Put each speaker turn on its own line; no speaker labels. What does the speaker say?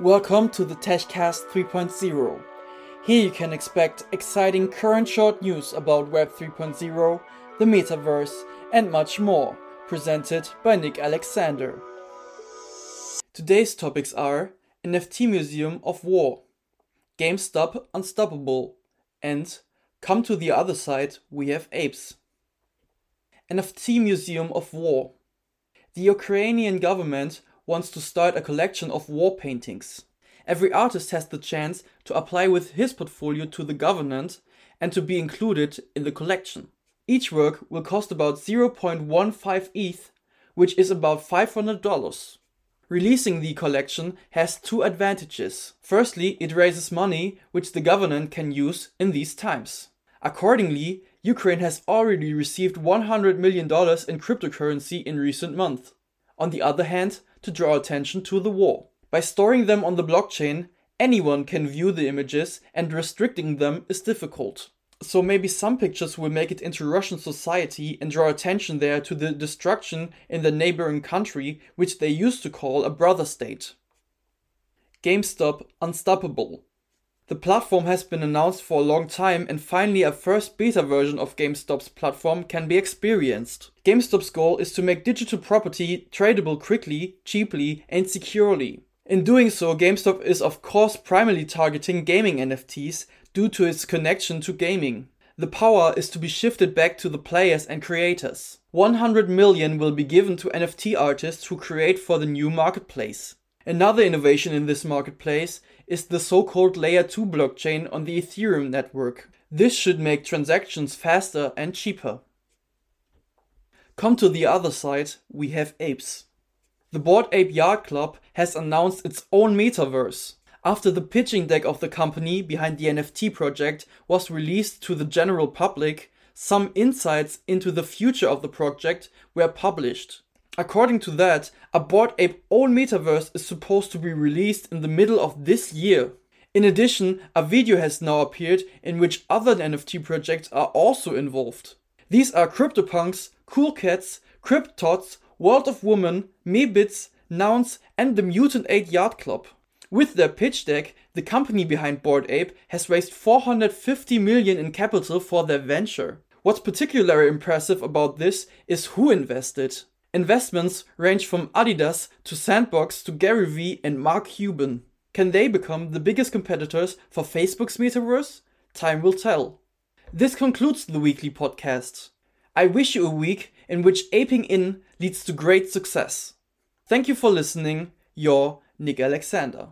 Welcome to the TechCast 3.0. Here you can expect exciting current short news about Web 3.0, the metaverse, and much more, presented by Nick Alexander. Today's topics are NFT Museum of War, GameStop Unstoppable, and Come to the Other Side, We Have Apes. NFT Museum of War. The Ukrainian government wants to start a collection of war paintings. Every artist has the chance to apply with his portfolio to the government and to be included in the collection. Each work will cost about 0.15 ETH, which is about $500. Releasing the collection has two advantages. Firstly, it raises money which the government can use in these times. Accordingly, Ukraine has already received $100 million in cryptocurrency in recent months. On the other hand, to draw attention to the war. By storing them on the blockchain, anyone can view the images and restricting them is difficult. So maybe some pictures will make it into Russian society and draw attention there to the destruction in the neighboring country, which they used to call a brother state. GameStop Unstoppable. The platform has been announced for a long time and finally a first beta version of GameStop's platform can be experienced. GameStop's goal is to make digital property tradable quickly, cheaply and securely. In doing so, GameStop is of course primarily targeting gaming NFTs due to its connection to gaming. The power is to be shifted back to the players and creators. 100 million will be given to NFT artists who create for the new marketplace. Another innovation in this marketplace is the so-called layer 2 blockchain on the Ethereum network. This should make transactions faster and cheaper. Come to the other side, we have apes. The Bored Ape Yard Club has announced its own metaverse. After the pitching deck of the company behind the NFT project was released to the general public, some insights into the future of the project were published. According to that, a Bored Ape own metaverse is supposed to be released in the middle of this year. In addition, a video has now appeared in which other NFT projects are also involved. These are CryptoPunks, Cool Cats, Cryptoadz, World of Women, Meebits, Nouns, and the Mutant Ape Yard Club. With their pitch deck, the company behind Bored Ape has raised 450 million in capital for their venture. What's particularly impressive about this is who invested. Investments range from Adidas to Sandbox to Gary Vee and Mark Cuban. Can they become the biggest competitors for Facebook's metaverse? Time will tell. This concludes the weekly podcast. I wish you a week in which aping in leads to great success. Thank you for listening. Your Nick Alexander.